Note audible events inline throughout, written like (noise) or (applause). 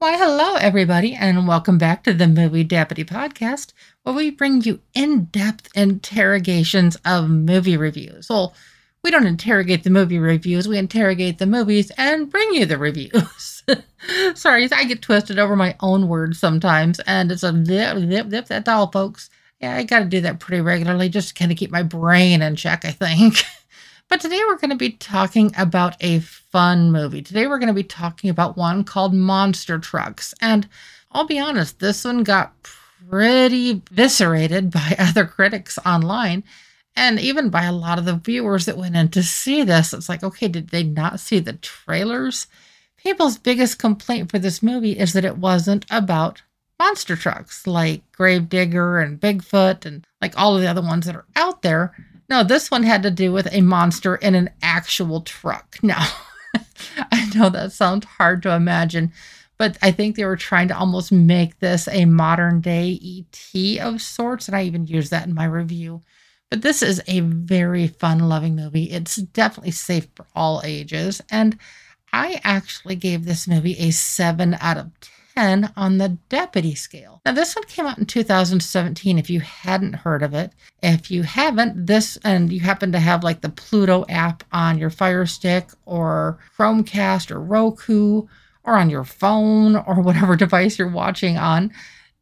Why, hello, everybody, and welcome back to the Movie Deputy Podcast, where we bring you in depth interrogations of movie reviews. Well, we don't interrogate the movie reviews, we interrogate the movies and bring you the reviews. (laughs) Sorry, I get twisted over my own words sometimes, and it's a zip, zip, zip, that's all, folks. Yeah, I got to do that pretty regularly just to kind of keep my brain in check, I think. (laughs) But today we're going to be talking about a fun movie. Today we're going to be talking about one called Monster Trucks. And I'll be honest, this one got pretty viscerated (laughs) by other critics online and even by a lot of the viewers that went in to see this. It's like, okay, did they not see the trailers? People's biggest complaint for this movie is that it wasn't about monster trucks like Gravedigger and Bigfoot and like all of the other ones that are out there. No, this one had to do with a monster in an actual truck. Now, (laughs) I know that sounds hard to imagine, but I think they were trying to almost make this a modern day ET of sorts. And I even used that in my review. But this is a very fun loving movie. It's definitely safe for all ages. And I actually gave this movie a 7 out of 10 10 on the deputy scale. Now, this one came out in 2017 if you hadn't heard of it. If you haven't, this and you happen to have like the Pluto app on your Fire Stick or Chromecast or Roku or on your phone or whatever (laughs) device you're watching on,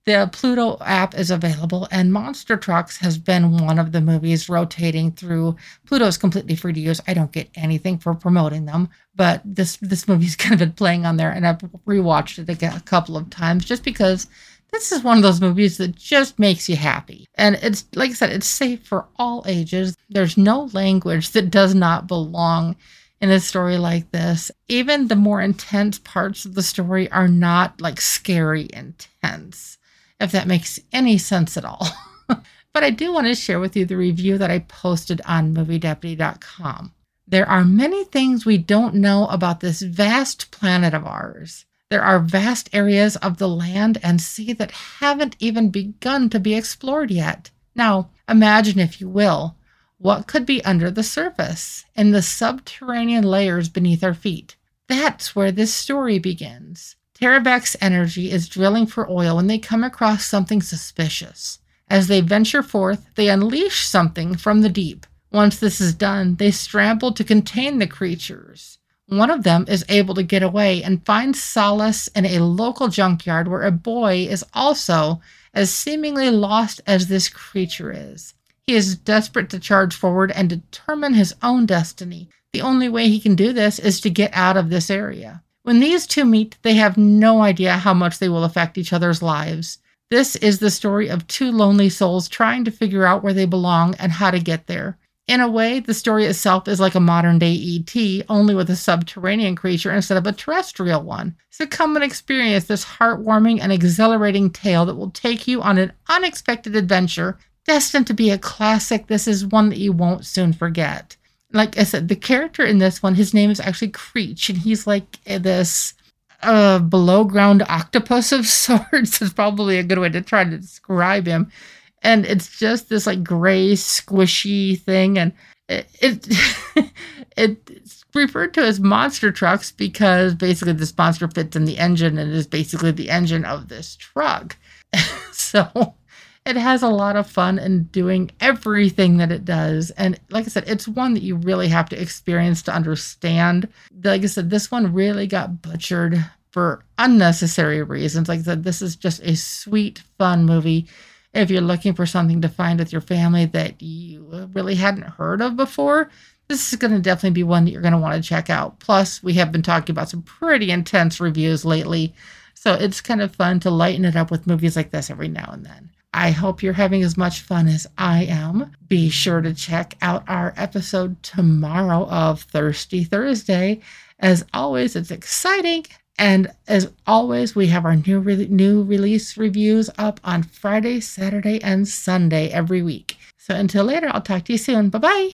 the Pluto app is available, and Monster Trucks has been one of the movies rotating through. Pluto is completely free to use. I don't get anything for promoting them, but this this movie's (laughs) kind of been playing on there, and I've rewatched it a couple of times just because this is one of those movies that just makes you happy. And it's like I said, it's safe for all ages. There's no language that does not belong in a story like this. Even the more intense parts of the story are not like scary intense if that makes any sense at all. (laughs) but I do want to share with you the review that I posted on moviedeputy.com. There are many things we don't know about this vast planet of ours. There are vast areas of the land and sea that haven't even begun to be explored yet. Now, imagine, if you will, what could be under the surface, in the subterranean layers beneath our feet. That's where this story begins. Terravex Energy is drilling for oil when they come across something suspicious. As they venture forth, they unleash something from the deep. Once this is done, they scramble to contain the creatures. One of them is able to get away and find solace in a local junkyard where a boy is also as seemingly lost as this creature is. He is desperate to charge forward and determine his own destiny. The only way he can do this is to get out of this area. When these two meet, they have no idea how much they will affect each other's lives. This is the story of two lonely souls trying to figure out where they belong and how to get there. In a way, the story itself is like a modern day ET, only with a subterranean creature instead of a terrestrial one. So come and experience this heartwarming and exhilarating tale that will take you on an unexpected adventure, destined to be a classic. This is one that you won't soon forget like I said, the character in this one, his name is actually Creech, and he's like this uh, below ground octopus of (laughs) sorts. is probably a good way to try to describe him. And it's just this like gray, squishy thing, and it, (laughs) it it's referred to as monster trucks because basically this monster fits in the engine and is basically the engine of this truck. (laughs) so it has a lot of fun in doing everything that it does. And like I said, it's one that you really have to experience to understand. Like I said, this one really got butchered for unnecessary reasons. Like I said, this is just a sweet, fun movie. If you're looking for something to find with your family that you really hadn't heard of before, this is going to definitely be one that you're going to want to check out. Plus, we have been talking about some pretty intense reviews lately. So it's kind of fun to lighten it up with movies like this every now and then. I hope you're having as much fun as I am. Be sure to check out our episode tomorrow of Thirsty Thursday. As always, it's exciting. And as always, we have our new re- new release reviews up on Friday, Saturday, and Sunday every week. So until later, I'll talk to you soon. Bye bye.